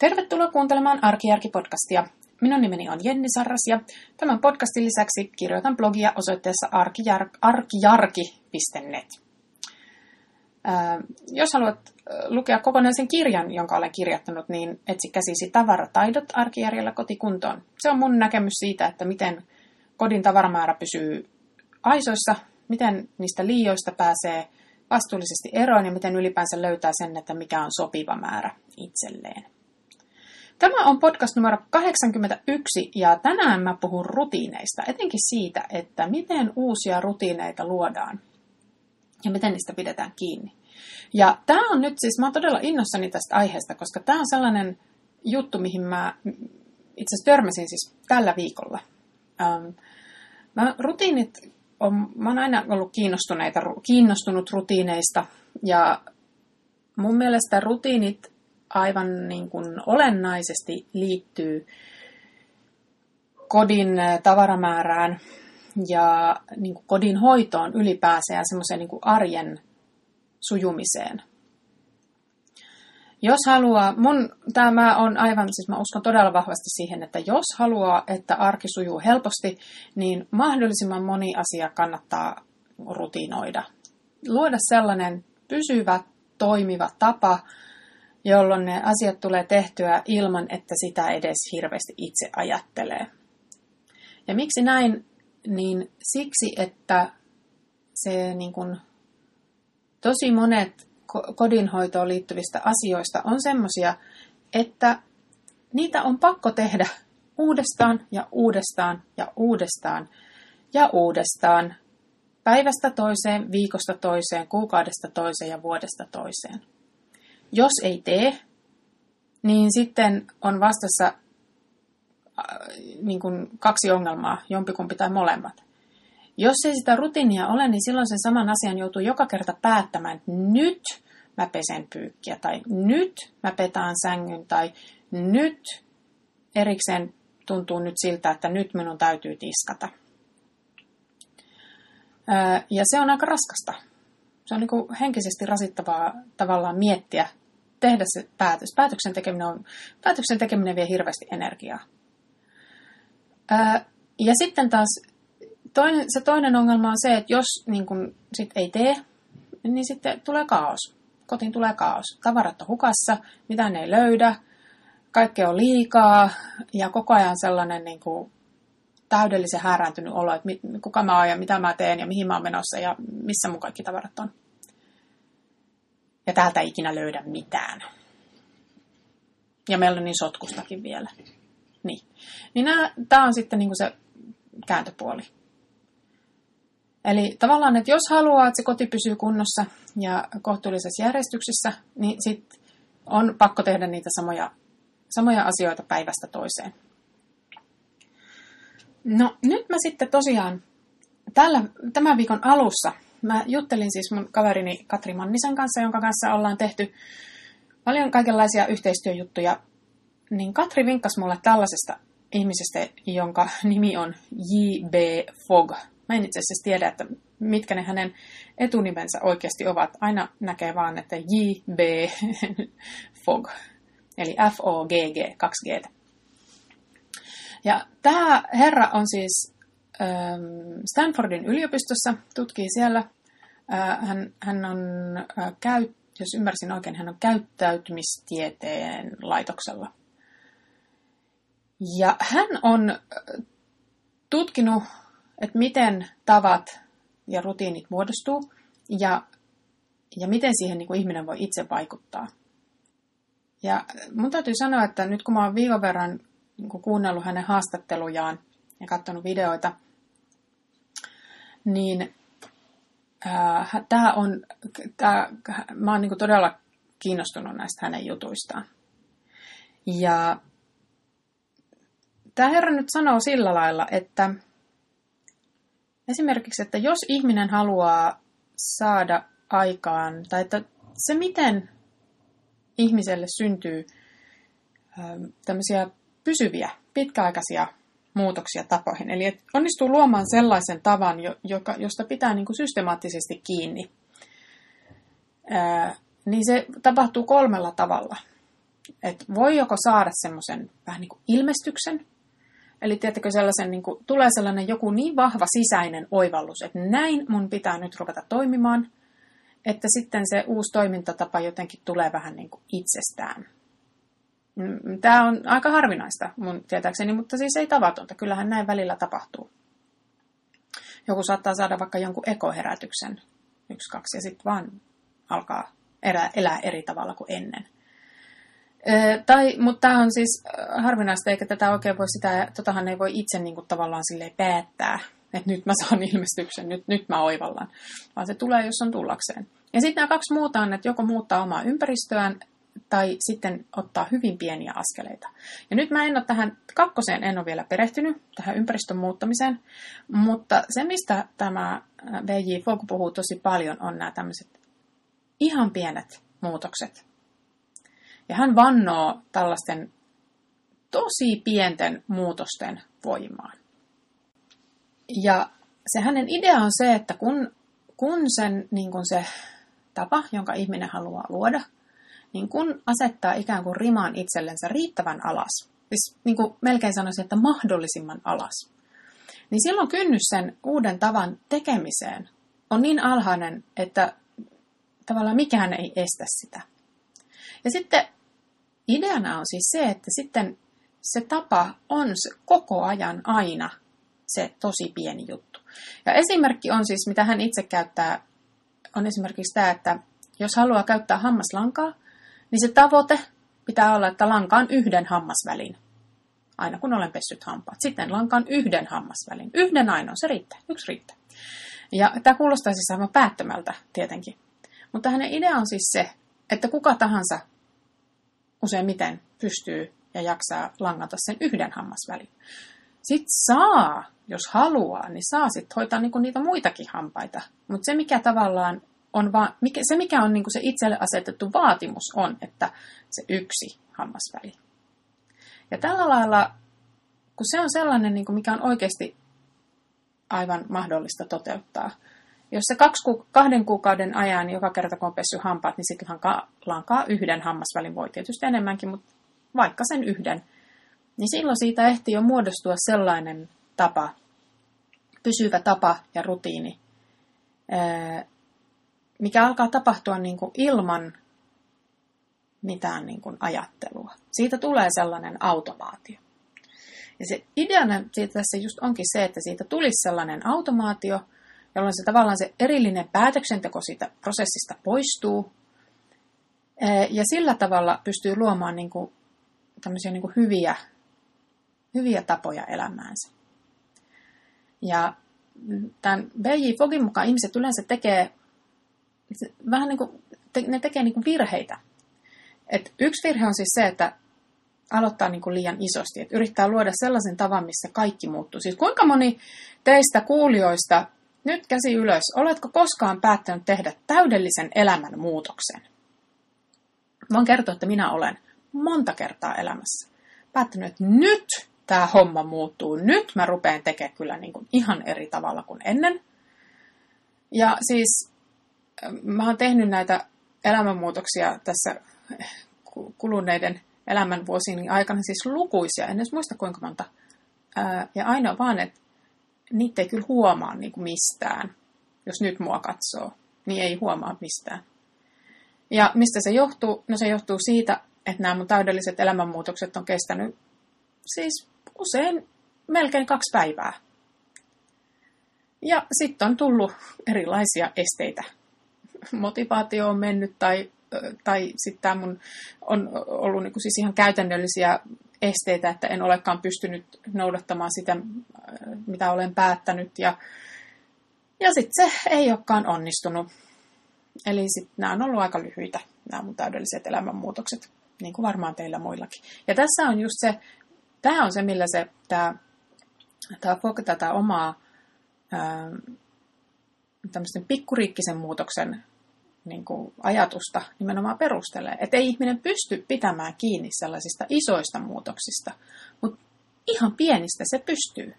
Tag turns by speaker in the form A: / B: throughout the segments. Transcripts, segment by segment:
A: Tervetuloa kuuntelemaan Arkijärki-podcastia. Minun nimeni on Jenni Sarras ja tämän podcastin lisäksi kirjoitan blogia osoitteessa arkijarki.net. jos haluat lukea kokonaisen kirjan, jonka olen kirjoittanut, niin etsi käsisi tavarataidot arkijärjellä kotikuntoon. Se on mun näkemys siitä, että miten kodin tavaramäärä pysyy aisoissa, miten niistä liioista pääsee vastuullisesti eroon ja miten ylipäänsä löytää sen, että mikä on sopiva määrä itselleen. Tämä on podcast numero 81 ja tänään mä puhun rutiineista, etenkin siitä, että miten uusia rutiineita luodaan ja miten niistä pidetään kiinni. Ja tämä on nyt siis, mä oon todella innossani tästä aiheesta, koska tämä on sellainen juttu, mihin mä itse asiassa törmäsin siis tällä viikolla. Ähm, mä, rutiinit on, mä oon aina ollut kiinnostuneita, kiinnostunut rutiineista ja mun mielestä rutiinit aivan niin kuin olennaisesti liittyy kodin tavaramäärään ja niin kuin kodin hoitoon ylipäänsä ja semmoiseen niin kuin arjen sujumiseen. Jos haluaa, mun, tämä on aivan, siis mä uskon todella vahvasti siihen, että jos haluaa, että arki sujuu helposti, niin mahdollisimman moni asia kannattaa rutinoida. Luoda sellainen pysyvä, toimiva tapa, jolloin ne asiat tulee tehtyä ilman, että sitä edes hirveästi itse ajattelee. Ja miksi näin? Niin siksi, että se niin kuin, tosi monet kodinhoitoon liittyvistä asioista on semmoisia, että niitä on pakko tehdä uudestaan ja uudestaan ja uudestaan ja uudestaan päivästä toiseen, viikosta toiseen, kuukaudesta toiseen ja vuodesta toiseen. Jos ei tee, niin sitten on vastassa äh, niin kuin kaksi ongelmaa, jompikumpi tai molemmat. Jos ei sitä rutiinia ole, niin silloin sen saman asian joutuu joka kerta päättämään, että nyt mä pesen pyykkiä, tai nyt mä petaan sängyn, tai nyt erikseen tuntuu nyt siltä, että nyt minun täytyy tiskata. Äh, ja se on aika raskasta. Se on niin henkisesti rasittavaa tavallaan miettiä tehdä se päätös. Päätöksen tekeminen, on, päätöksen tekeminen vie hirveästi energiaa. Ää, ja sitten taas toinen, se toinen ongelma on se, että jos niin kun, sit ei tee, niin sitten tulee kaos. Kotiin tulee kaos. Tavarat on hukassa, mitään ei löydä, kaikkea on liikaa ja koko ajan sellainen niin kuin, täydellisen härääntynyt olo, että kuka mä oon ja mitä mä teen ja mihin mä oon menossa ja missä mun kaikki tavarat on ja täältä ei ikinä löydä mitään. Ja meillä on niin sotkustakin vielä. Niin. Niin tämä on sitten niinku se kääntöpuoli. Eli tavallaan, että jos haluaa, että se koti pysyy kunnossa ja kohtuullisessa järjestyksessä, niin sit on pakko tehdä niitä samoja, samoja asioita päivästä toiseen. No nyt mä sitten tosiaan tällä, tämän viikon alussa Mä juttelin siis mun kaverini Katri Mannisen kanssa, jonka kanssa ollaan tehty paljon kaikenlaisia yhteistyöjuttuja. Niin Katri vinkkasi mulle tällaisesta ihmisestä, jonka nimi on J.B. Fogg. Mä en itse asiassa tiedä, että mitkä ne hänen etunimensä oikeasti ovat. Aina näkee vaan, että J.B. Fogg, eli F-O-G-G, kaksi G. Ja tämä herra on siis Stanfordin yliopistossa, tutkii siellä. Hän, hän on, käy, jos ymmärsin oikein, hän on käyttäytymistieteen laitoksella. Ja hän on tutkinut, että miten tavat ja rutiinit muodostuu ja, ja miten siihen niin kuin ihminen voi itse vaikuttaa. Ja mun täytyy sanoa, että nyt kun mä oon viikon verran niin kuin kuunnellut hänen haastattelujaan ja katsonut videoita – niin äh, tämä on, tää, mä oon niin todella kiinnostunut näistä hänen jutuistaan. Ja tämä herra nyt sanoo sillä lailla, että esimerkiksi, että jos ihminen haluaa saada aikaan, tai että se miten ihmiselle syntyy tämmöisiä pysyviä, pitkäaikaisia muutoksia tapoihin. Eli onnistuu luomaan sellaisen tavan, joka, josta pitää niin kuin systemaattisesti kiinni. Ää, niin se tapahtuu kolmella tavalla. että voi joko saada semmoisen vähän niin kuin ilmestyksen, eli tiedättekö sellaisen, niin kuin, tulee sellainen joku niin vahva sisäinen oivallus, että näin mun pitää nyt ruveta toimimaan, että sitten se uusi toimintatapa jotenkin tulee vähän niin kuin itsestään. Mm, Tämä on aika harvinaista mun tietääkseni, mutta siis ei tavatonta. Kyllähän näin välillä tapahtuu. Joku saattaa saada vaikka jonkun ekoherätyksen, yksi, kaksi, ja sitten vaan alkaa elää, elää eri tavalla kuin ennen. Ö, tai, mutta tämä on siis harvinaista, eikä tätä oikein voi sitä, totahan ei voi itse niin tavallaan silleen päättää, että nyt mä saan ilmestyksen, nyt, nyt mä oivallan, vaan se tulee, jos on tullakseen. Ja sitten nämä kaksi muuta on, että joko muuttaa omaa ympäristöään tai sitten ottaa hyvin pieniä askeleita. Ja nyt mä en ole tähän kakkoseen, en ole vielä perehtynyt, tähän ympäristön muuttamiseen, mutta se, mistä tämä VJ Fogg puhuu tosi paljon, on nämä tämmöiset ihan pienet muutokset. Ja hän vannoo tällaisten tosi pienten muutosten voimaan. Ja se hänen idea on se, että kun, kun sen, niin kun se tapa, jonka ihminen haluaa luoda, niin kun asettaa ikään kuin rimaan itsellensä riittävän alas, siis niin kuin melkein sanoisin, että mahdollisimman alas, niin silloin kynnys sen uuden tavan tekemiseen on niin alhainen, että tavallaan mikään ei estä sitä. Ja sitten ideana on siis se, että sitten se tapa on se koko ajan aina se tosi pieni juttu. Ja esimerkki on siis, mitä hän itse käyttää, on esimerkiksi tämä, että jos haluaa käyttää hammaslankaa, niin se tavoite pitää olla, että lankaan yhden hammasvälin. Aina kun olen pessyt hampaat. Sitten lankaan yhden hammasvälin. Yhden ainoa, se riittää. Yksi riittää. Ja tämä kuulostaa siis aivan päättömältä tietenkin. Mutta hänen idea on siis se, että kuka tahansa useimmiten pystyy ja jaksaa langata sen yhden hammasvälin. Sitten saa, jos haluaa, niin saa sitten hoitaa niinku niitä muitakin hampaita. Mutta se, mikä tavallaan on vaan, mikä, se, mikä on niinku se itselle asetettu vaatimus, on, että se yksi hammasväli. Ja tällä lailla, kun se on sellainen, niinku, mikä on oikeasti aivan mahdollista toteuttaa, jos se kaksi ku, kahden kuukauden ajan, joka kerta kun on pessy hampaat, niin sitten lankaa, lankaa yhden hammasvälin, voi tietysti enemmänkin, mutta vaikka sen yhden, niin silloin siitä ehtii jo muodostua sellainen tapa, pysyvä tapa ja rutiini, mikä alkaa tapahtua niin kuin ilman mitään niin kuin ajattelua. Siitä tulee sellainen automaatio. Ja se ideana siitä tässä just onkin se, että siitä tulisi sellainen automaatio, jolloin se tavallaan se erillinen päätöksenteko siitä prosessista poistuu. Ja sillä tavalla pystyy luomaan niin kuin tämmöisiä niin kuin hyviä, hyviä tapoja elämäänsä. Ja tämän B.J. Fogin mukaan ihmiset yleensä tekee vähän niin kuin, ne tekee niin kuin virheitä. Et yksi virhe on siis se, että aloittaa niin kuin liian isosti, että yrittää luoda sellaisen tavan, missä kaikki muuttuu. Siis kuinka moni teistä kuulijoista, nyt käsi ylös, oletko koskaan päättänyt tehdä täydellisen elämän muutoksen? Voin kertoa, että minä olen monta kertaa elämässä päättänyt, että nyt tämä homma muuttuu. Nyt mä rupean tekemään kyllä niin kuin ihan eri tavalla kuin ennen. Ja siis mä oon tehnyt näitä elämänmuutoksia tässä kuluneiden elämänvuosien aikana siis lukuisia, en edes muista kuinka monta. Ja aina vaan, että niitä ei kyllä huomaa niin kuin mistään. Jos nyt mua katsoo, niin ei huomaa mistään. Ja mistä se johtuu? No se johtuu siitä, että nämä mun täydelliset elämänmuutokset on kestänyt siis usein melkein kaksi päivää. Ja sitten on tullut erilaisia esteitä. Motivaatio on mennyt tai, tai sitten tämä mun on ollut niinku siis ihan käytännöllisiä esteitä, että en olekaan pystynyt noudattamaan sitä, mitä olen päättänyt. Ja, ja sitten se ei olekaan onnistunut. Eli sitten nämä on ollut aika lyhyitä, nämä mun täydelliset elämänmuutokset niin kuin varmaan teillä muillakin. Ja tässä on just se, tämä on se, millä se, tämä, tämä tätä omaa ää, tämmöisten pikkuriikkisen muutoksen niin kuin ajatusta nimenomaan perustelee. Että ei ihminen pysty pitämään kiinni sellaisista isoista muutoksista, mutta ihan pienistä se pystyy,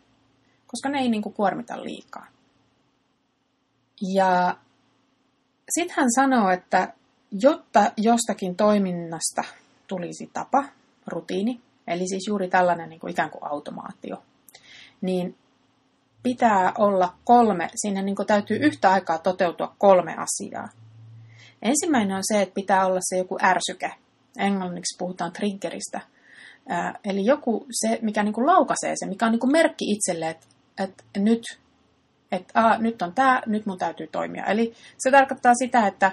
A: koska ne ei niin kuin kuormita liikaa. Ja sitten hän sanoo, että jotta jostakin toiminnasta tulisi tapa, rutiini, eli siis juuri tällainen niin kuin ikään kuin automaatio, niin pitää olla kolme, siinä niin kuin täytyy yhtä aikaa toteutua kolme asiaa. Ensimmäinen on se, että pitää olla se joku ärsyke. Englanniksi puhutaan triggeristä. Eli joku se, mikä niin kuin laukaisee se, mikä on niin kuin merkki itselle, että, että nyt, että aa, nyt on tämä, nyt mun täytyy toimia. Eli se tarkoittaa sitä, että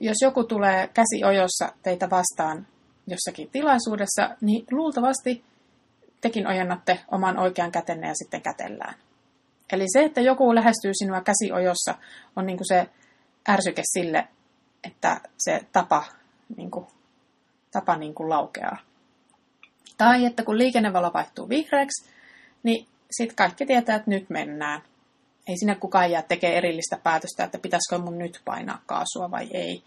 A: jos joku tulee käsi ojossa teitä vastaan jossakin tilaisuudessa, niin luultavasti tekin ojennatte oman oikean kätenne ja sitten kätellään. Eli se, että joku lähestyy sinua käsi ojossa, on niin kuin se ärsyke sille, että se tapa, niin kuin, tapa niin kuin laukeaa. Tai että kun liikennevalo vaihtuu vihreäksi, niin sitten kaikki tietää, että nyt mennään. Ei sinne kukaan jää tekemään erillistä päätöstä, että pitäisikö mun nyt painaa kaasua vai ei.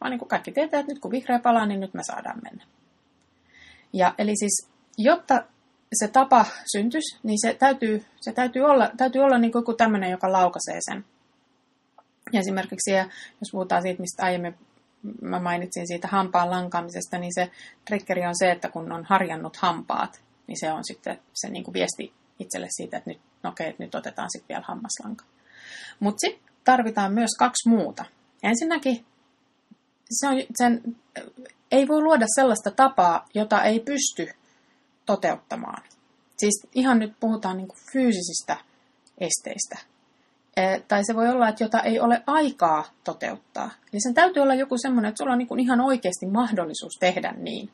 A: Vaan niin kuin kaikki tietää, että nyt kun vihreä palaa, niin nyt me saadaan mennä. Ja eli siis, jotta se tapa syntyisi, niin se täytyy, se täytyy olla, täytyy olla niin kuin joku tämmöinen, joka laukaisee sen. Ja esimerkiksi, jos puhutaan siitä, mistä aiemmin mä mainitsin siitä hampaan lankaamisesta, niin se triggeri on se, että kun on harjannut hampaat, niin se on sitten se niin kuin viesti itselle siitä, että nyt, no okei, nyt otetaan sitten vielä hammaslanka. Mutta sitten tarvitaan myös kaksi muuta. Ensinnäkin se on, sen, ei voi luoda sellaista tapaa, jota ei pysty toteuttamaan. Siis ihan nyt puhutaan niin kuin fyysisistä esteistä. E, tai se voi olla, että jota ei ole aikaa toteuttaa. Eli sen täytyy olla joku semmoinen, että sulla on niin ihan oikeasti mahdollisuus tehdä niin.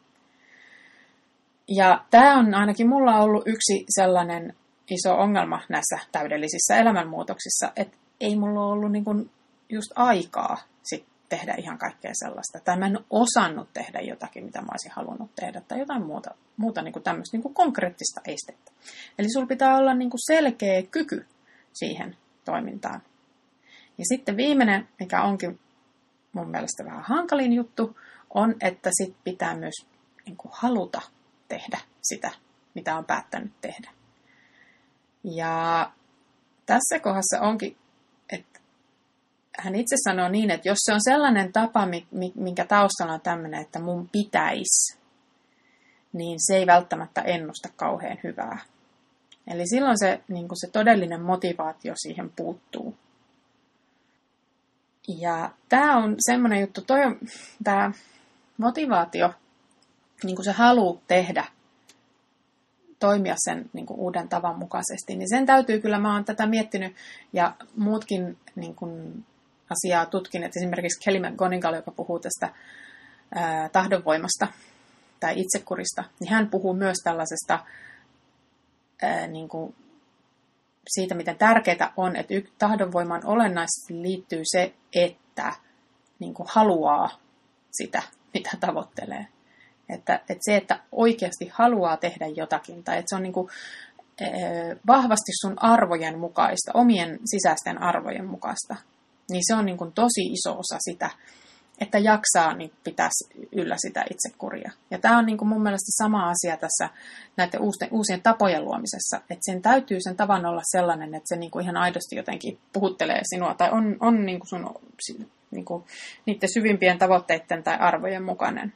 A: Ja tämä on ainakin mulla ollut yksi sellainen iso ongelma näissä täydellisissä elämänmuutoksissa, että ei mulla ollut niin just aikaa sit tehdä ihan kaikkea sellaista. Tai mä en osannut tehdä jotakin, mitä mä olisin halunnut tehdä, tai jotain muuta, muuta niin tämmöistä niin konkreettista estettä. Eli sulla pitää olla niin selkeä kyky siihen toimintaan. Ja sitten viimeinen, mikä onkin mun mielestä vähän hankalin juttu, on, että sit pitää myös niin kuin haluta tehdä sitä, mitä on päättänyt tehdä. Ja tässä kohdassa onkin, että hän itse sanoo niin, että jos se on sellainen tapa, minkä taustalla on tämmöinen, että mun pitäisi, niin se ei välttämättä ennusta kauhean hyvää. Eli silloin se, niin se todellinen motivaatio siihen puuttuu. Ja tämä on semmoinen juttu, toi on, tämä motivaatio, niin kuin se halu tehdä, toimia sen niin kuin uuden tavan mukaisesti, niin sen täytyy kyllä, mä oon tätä miettinyt ja muutkin niin kuin, asiaa tutkineet, esimerkiksi Kelly McGonigal, joka puhuu tästä ää, tahdonvoimasta tai itsekurista, niin hän puhuu myös tällaisesta ää, niin kuin siitä, miten tärkeää on, että tahdonvoimaan olennaisesti liittyy se, että niin kuin haluaa sitä, mitä tavoittelee. Että, että se, että oikeasti haluaa tehdä jotakin, tai että se on niin kuin, vahvasti sun arvojen mukaista, omien sisäisten arvojen mukaista, niin se on niin kuin tosi iso osa sitä, että jaksaa niin pitäisi yllä sitä itsekuria. Ja tämä on niin kuin mun mielestä sama asia tässä näiden uusien, uusien tapojen luomisessa, että sen täytyy sen tavan olla sellainen, että se niin kuin ihan aidosti jotenkin puhuttelee sinua tai on, on niin kuin sun niin kuin niiden syvimpien tavoitteiden tai arvojen mukainen.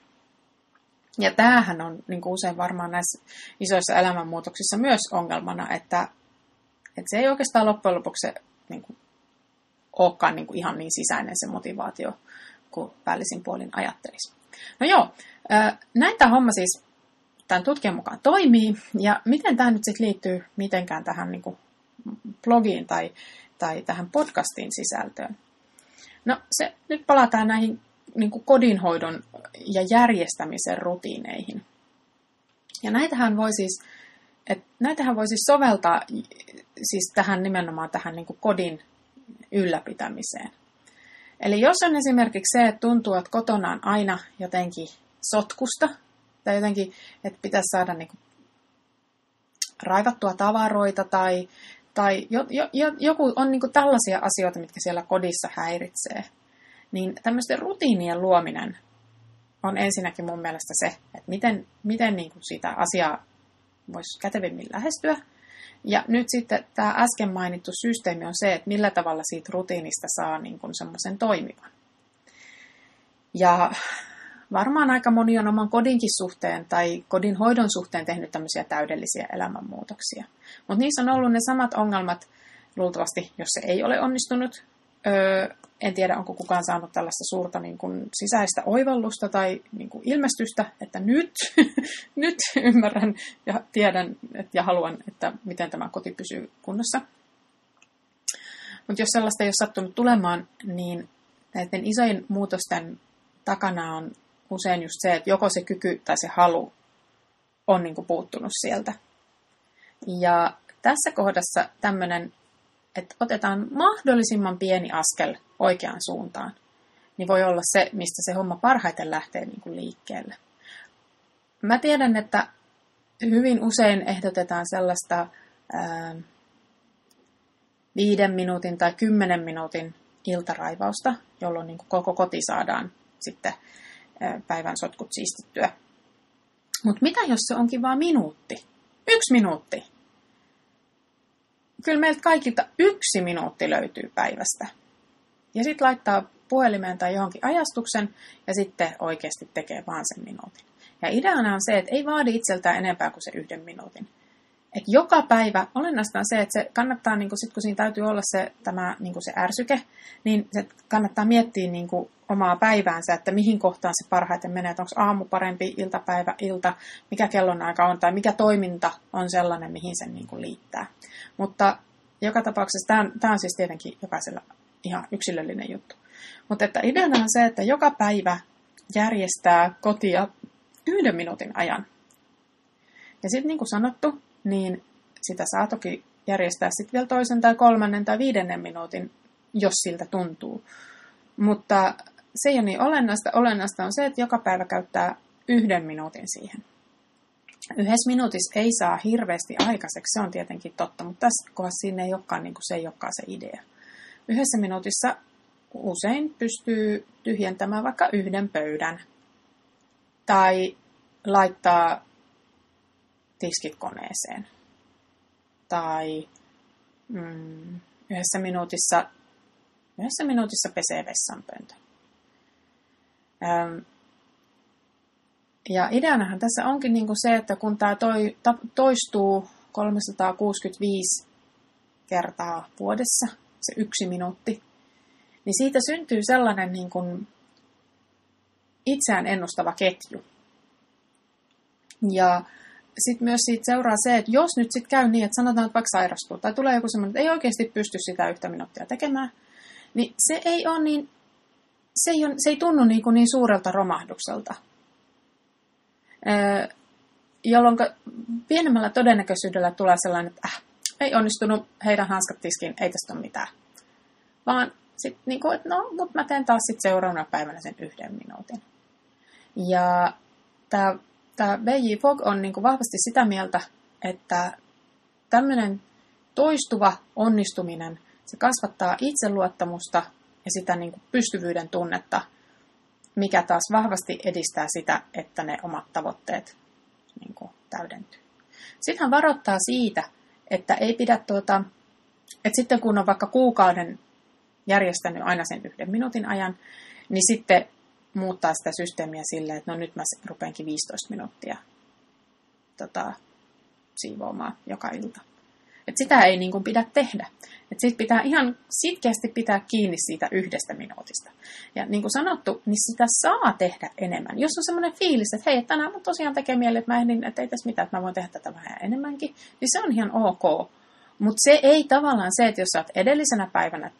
A: Ja tämähän on niin kuin usein varmaan näissä isoissa elämänmuutoksissa myös ongelmana, että, että se ei oikeastaan loppujen lopuksi se, niin kuin, olekaan niin kuin ihan niin sisäinen se motivaatio, kuin päällisin puolin ajattelisi. No joo, näin tämä homma siis tämän tutkijan mukaan toimii, ja miten tämä nyt sitten liittyy mitenkään tähän niin kuin blogiin tai, tai tähän podcastin sisältöön? No se, nyt palataan näihin niin kuin kodinhoidon ja järjestämisen rutiineihin. Ja näitähän voi siis, et näitähän voi siis soveltaa siis tähän nimenomaan tähän niin kuin kodin ylläpitämiseen. Eli jos on esimerkiksi se, että tuntuu, että kotona on aina jotenkin sotkusta, tai jotenkin, että pitäisi saada niin kuin raivattua tavaroita, tai, tai jo, jo, jo, joku on niin tällaisia asioita, mitkä siellä kodissa häiritsee, niin tämmöisten rutiinien luominen on ensinnäkin mun mielestä se, että miten, miten niin kuin sitä asiaa voisi kätevimmin lähestyä. Ja nyt sitten tämä äsken mainittu systeemi on se, että millä tavalla siitä rutiinista saa niin kuin semmoisen toimivan. Ja varmaan aika moni on oman kodinkin suhteen tai kodin hoidon suhteen tehnyt tämmöisiä täydellisiä elämänmuutoksia. Mutta niissä on ollut ne samat ongelmat, luultavasti, jos se ei ole onnistunut. Öö, en tiedä, onko kukaan saanut tällaista suurta niin kuin, sisäistä oivallusta tai niin kuin, ilmestystä, että nyt, nyt ymmärrän ja tiedän et, ja haluan, että miten tämä koti pysyy kunnossa. Mutta jos sellaista ei ole sattunut tulemaan, niin näiden isojen muutosten takana on usein just se, että joko se kyky tai se halu on niin kuin puuttunut sieltä. Ja tässä kohdassa tämmöinen, että otetaan mahdollisimman pieni askel oikeaan suuntaan, niin voi olla se, mistä se homma parhaiten lähtee niin kuin liikkeelle. Mä tiedän, että hyvin usein ehdotetaan sellaista ää, viiden minuutin tai kymmenen minuutin iltaraivausta, jolloin niin kuin koko koti saadaan sitten päivän sotkut siistittyä. Mutta mitä jos se onkin vain minuutti? Yksi minuutti. Kyllä meiltä kaikilta yksi minuutti löytyy päivästä. Ja sitten laittaa puhelimeen tai johonkin ajastuksen ja sitten oikeasti tekee vaan sen minuutin. Ja ideana on se, että ei vaadi itseltään enempää kuin se yhden minuutin että joka päivä, olennaista on se, että se kannattaa, niin sit kun siinä täytyy olla se, tämä, niin se ärsyke, niin se kannattaa miettiä niin kuin omaa päiväänsä, että mihin kohtaan se parhaiten menee, onko aamu parempi, iltapäivä, ilta, mikä kellonaika on tai mikä toiminta on sellainen, mihin sen niin liittää. Mutta joka tapauksessa tämä on, tämä on siis tietenkin jokaisella ihan yksilöllinen juttu. Mutta että ideana on se, että joka päivä järjestää kotia yhden minuutin ajan. Ja sitten niin kuin sanottu, niin sitä saa toki järjestää sitten vielä toisen tai kolmannen tai viidennen minuutin, jos siltä tuntuu. Mutta se ei ole niin olennaista. Olennaista on se, että joka päivä käyttää yhden minuutin siihen. Yhdessä minuutissa ei saa hirveästi aikaiseksi, se on tietenkin totta, mutta tässä kohdassa siinä ei olekaan, niin kuin se ei olekaan se idea. Yhdessä minuutissa usein pystyy tyhjentämään vaikka yhden pöydän tai laittaa tiskit koneeseen. Tai mm, yhdessä minuutissa, yhdessä minuutissa pesee vessanpöntö. Ähm, ja ideanahan tässä onkin niin kuin se, että kun tämä toi, ta, toistuu 365 kertaa vuodessa, se yksi minuutti, niin siitä syntyy sellainen niin kuin itseään ennustava ketju. Ja sitten myös siitä seuraa se, että jos nyt sitten käy niin, että sanotaan, että vaikka sairastuu tai tulee joku semmoinen, että ei oikeasti pysty sitä yhtä minuuttia tekemään, niin se ei ole niin, se ei, ole, se ei tunnu niin, kuin niin suurelta romahdukselta. Öö, jolloin pienemmällä todennäköisyydellä tulee sellainen, että äh, ei onnistunut, heidän hanskat tiskin, ei tästä ole mitään. Vaan sitten, niin kuin, että no, mutta mä teen taas sitten seuraavana päivänä sen yhden minuutin. Ja tämä tämä B.J. Fogg on niin kuin vahvasti sitä mieltä, että tämmöinen toistuva onnistuminen, se kasvattaa itseluottamusta ja sitä niin kuin pystyvyyden tunnetta, mikä taas vahvasti edistää sitä, että ne omat tavoitteet niin kuin täydentyy. Sitten hän varoittaa siitä, että ei pidä tuota, että sitten kun on vaikka kuukauden järjestänyt aina sen yhden minuutin ajan, niin sitten muuttaa sitä systeemiä silleen, että no nyt mä rupeankin 15 minuuttia tota, siivoamaan joka ilta. Et sitä ei niin kuin pidä tehdä. Et sit pitää ihan sitkeästi pitää kiinni siitä yhdestä minuutista. Ja niin kuin sanottu, niin sitä saa tehdä enemmän. Jos on semmoinen fiilis, että hei, tänään mun tosiaan tekee mieli, että mä ehdin, että ei tässä mitään, että mä voin tehdä tätä vähän enemmänkin, niin se on ihan ok. Mutta se ei tavallaan se, että jos sä oot edellisenä päivänä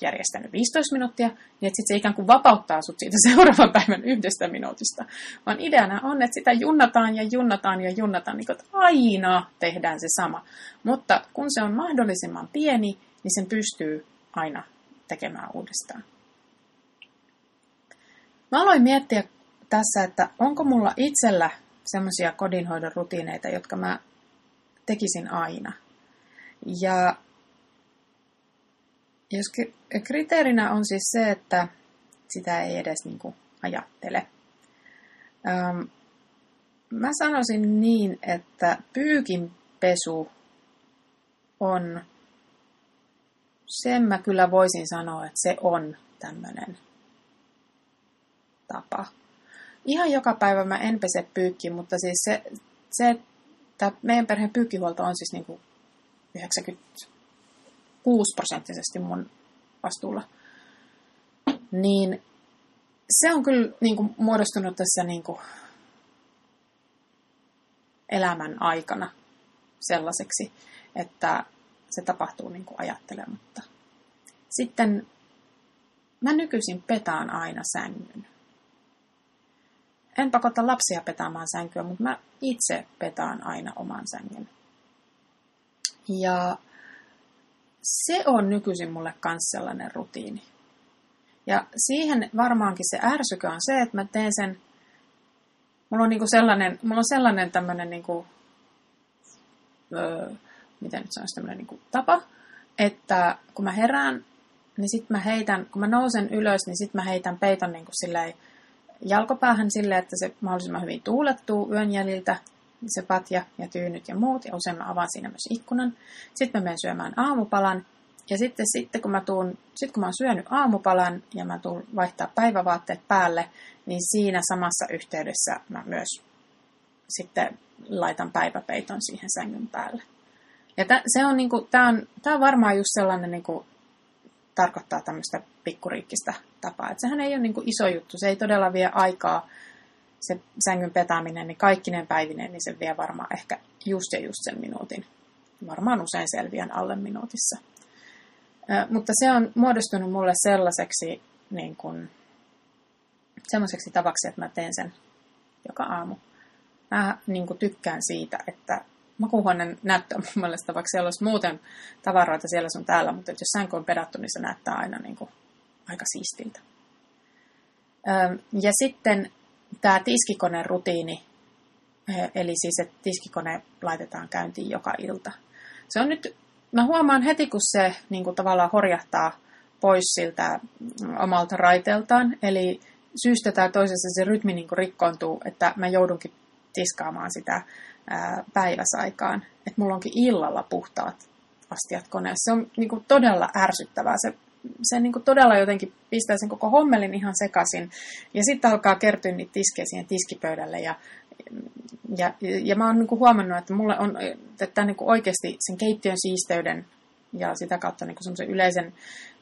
A: järjestänyt 15 minuuttia, niin että sitten se ikään kuin vapauttaa sut siitä seuraavan päivän yhdestä minuutista. Vaan ideana on, että sitä junnataan ja junnataan ja junnataan, niin että aina tehdään se sama. Mutta kun se on mahdollisimman pieni, niin sen pystyy aina tekemään uudestaan. Mä aloin miettiä tässä, että onko mulla itsellä semmoisia kodinhoidon rutiineita, jotka mä tekisin aina. Ja jos kriteerinä on siis se, että sitä ei edes niin kuin ajattele. Öm, mä sanoisin niin, että pyykinpesu on, sen mä kyllä voisin sanoa, että se on tämmöinen tapa. ihan joka päivä mä en pese pyykkiä, mutta siis se, se että meidän perheen pyykkihuolto on siis niin kuin 96 prosenttisesti mun vastuulla, niin se on kyllä niin kuin muodostunut tässä niin kuin elämän aikana sellaiseksi, että se tapahtuu niin kuin ajattelematta. Sitten mä nykyisin petaan aina sängyn. En pakota lapsia petaamaan sänkyä, mutta mä itse petaan aina oman sängyn. Ja se on nykyisin mulle myös sellainen rutiini. Ja siihen varmaankin se ärsykö on se, että mä teen sen, mulla on niinku sellainen, mulla on sellainen tämmöinen niinku, öö, miten nyt sanoisi, tämmöinen niinku tapa, että kun mä herään, niin sitten mä heitän, kun mä nousen ylös, niin sitten mä heitän peiton niinku silleen jalkopäähän silleen, että se mahdollisimman hyvin tuulettuu yön jäljiltä, se patja ja tyynyt ja muut, ja usein mä avaan siinä myös ikkunan. Sitten mä menen syömään aamupalan, ja sitten, sitten kun, mä tuun, sit kun mä oon syönyt aamupalan ja mä tuun vaihtaa päivävaatteet päälle, niin siinä samassa yhteydessä mä myös sitten laitan päiväpeiton siihen sängyn päälle. Ja tä, se on, niinku, tää on, tää on varmaan just sellainen, niinku, tarkoittaa tämmöistä pikkuriikkistä tapaa. Et sehän ei ole niinku iso juttu, se ei todella vie aikaa se sängyn petaaminen, niin kaikkinen päivinen, niin se vie varmaan ehkä just ja just sen minuutin. Varmaan usein selviän alle minuutissa. Mutta se on muodostunut mulle sellaiseksi niin kuin, sellaiseksi tavaksi, että mä teen sen joka aamu. Mä niin tykkään siitä, että makuuhuoneen näyttää mun mielestä, vaikka siellä olisi muuten tavaroita siellä sun täällä, mutta jos sänky on pedattu, niin se näyttää aina niin kuin, aika siistiltä. Ja sitten tämä tiskikoneen rutiini, eli siis, että tiskikone laitetaan käyntiin joka ilta. Se on nyt mä huomaan heti, kun se niin kuin tavallaan horjahtaa pois siltä omalta raiteeltaan, eli syystä tai toisessa se rytmi niin kuin rikkoontuu, että mä joudunkin tiskaamaan sitä päiväsaikaan. Että mulla onkin illalla puhtaat astiat koneessa. Se on niin kuin todella ärsyttävää. Se, se niin kuin todella jotenkin pistää sen koko hommelin ihan sekaisin. Ja sitten alkaa kertyä niitä tiskejä siihen tiskipöydälle ja ja, ja mä oon niin huomannut, että mulle on että niin oikeasti sen keittiön siisteyden ja sitä kautta niin semmoisen yleisen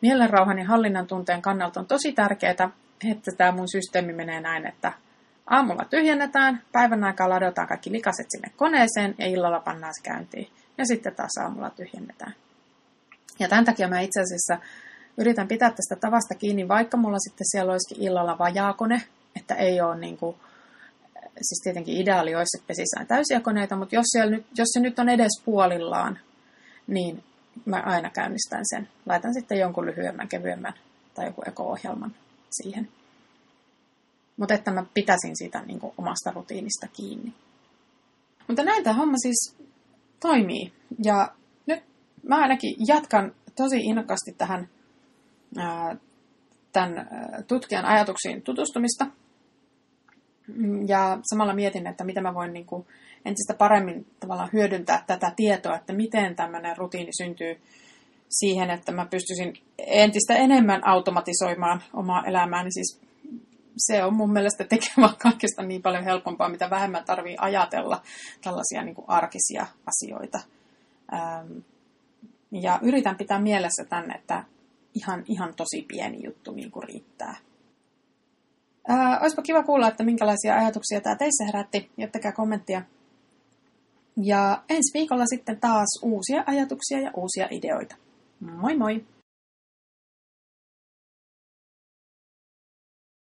A: mielenrauhan ja hallinnan tunteen kannalta on tosi tärkeää, että tämä mun systeemi menee näin, että aamulla tyhjennetään, päivän aikaa ladataan kaikki likaset sinne koneeseen ja illalla pannaan se käyntiin. Ja sitten taas aamulla tyhjennetään. Ja tämän takia mä itse asiassa yritän pitää tästä tavasta kiinni, vaikka mulla sitten siellä olisikin illalla vajaakone, että ei ole niin kuin siis tietenkin ideaali olisi, että pesissään täysiä koneita, mutta jos, siellä nyt, jos se nyt on edes puolillaan, niin mä aina käynnistän sen. Laitan sitten jonkun lyhyemmän, kevyemmän tai joku eko-ohjelman siihen. Mutta että mä pitäisin sitä niin kuin omasta rutiinista kiinni. Mutta näin tämä homma siis toimii. Ja nyt mä ainakin jatkan tosi innokkaasti tähän tämän tutkijan ajatuksiin tutustumista. Ja samalla mietin, että miten mä voin niin kuin entistä paremmin tavallaan hyödyntää tätä tietoa, että miten tämmöinen rutiini syntyy siihen, että mä pystyisin entistä enemmän automatisoimaan omaa elämääni. Siis se on mun mielestä tekemään kaikesta niin paljon helpompaa, mitä vähemmän tarvii ajatella tällaisia niin kuin arkisia asioita. Ja yritän pitää mielessä tänne, että ihan, ihan tosi pieni juttu niin kuin riittää. Ää, olisipa kiva kuulla, että minkälaisia ajatuksia tämä teissä herätti. Jättäkää kommenttia. Ja ensi viikolla sitten taas uusia ajatuksia ja uusia ideoita. Moi moi!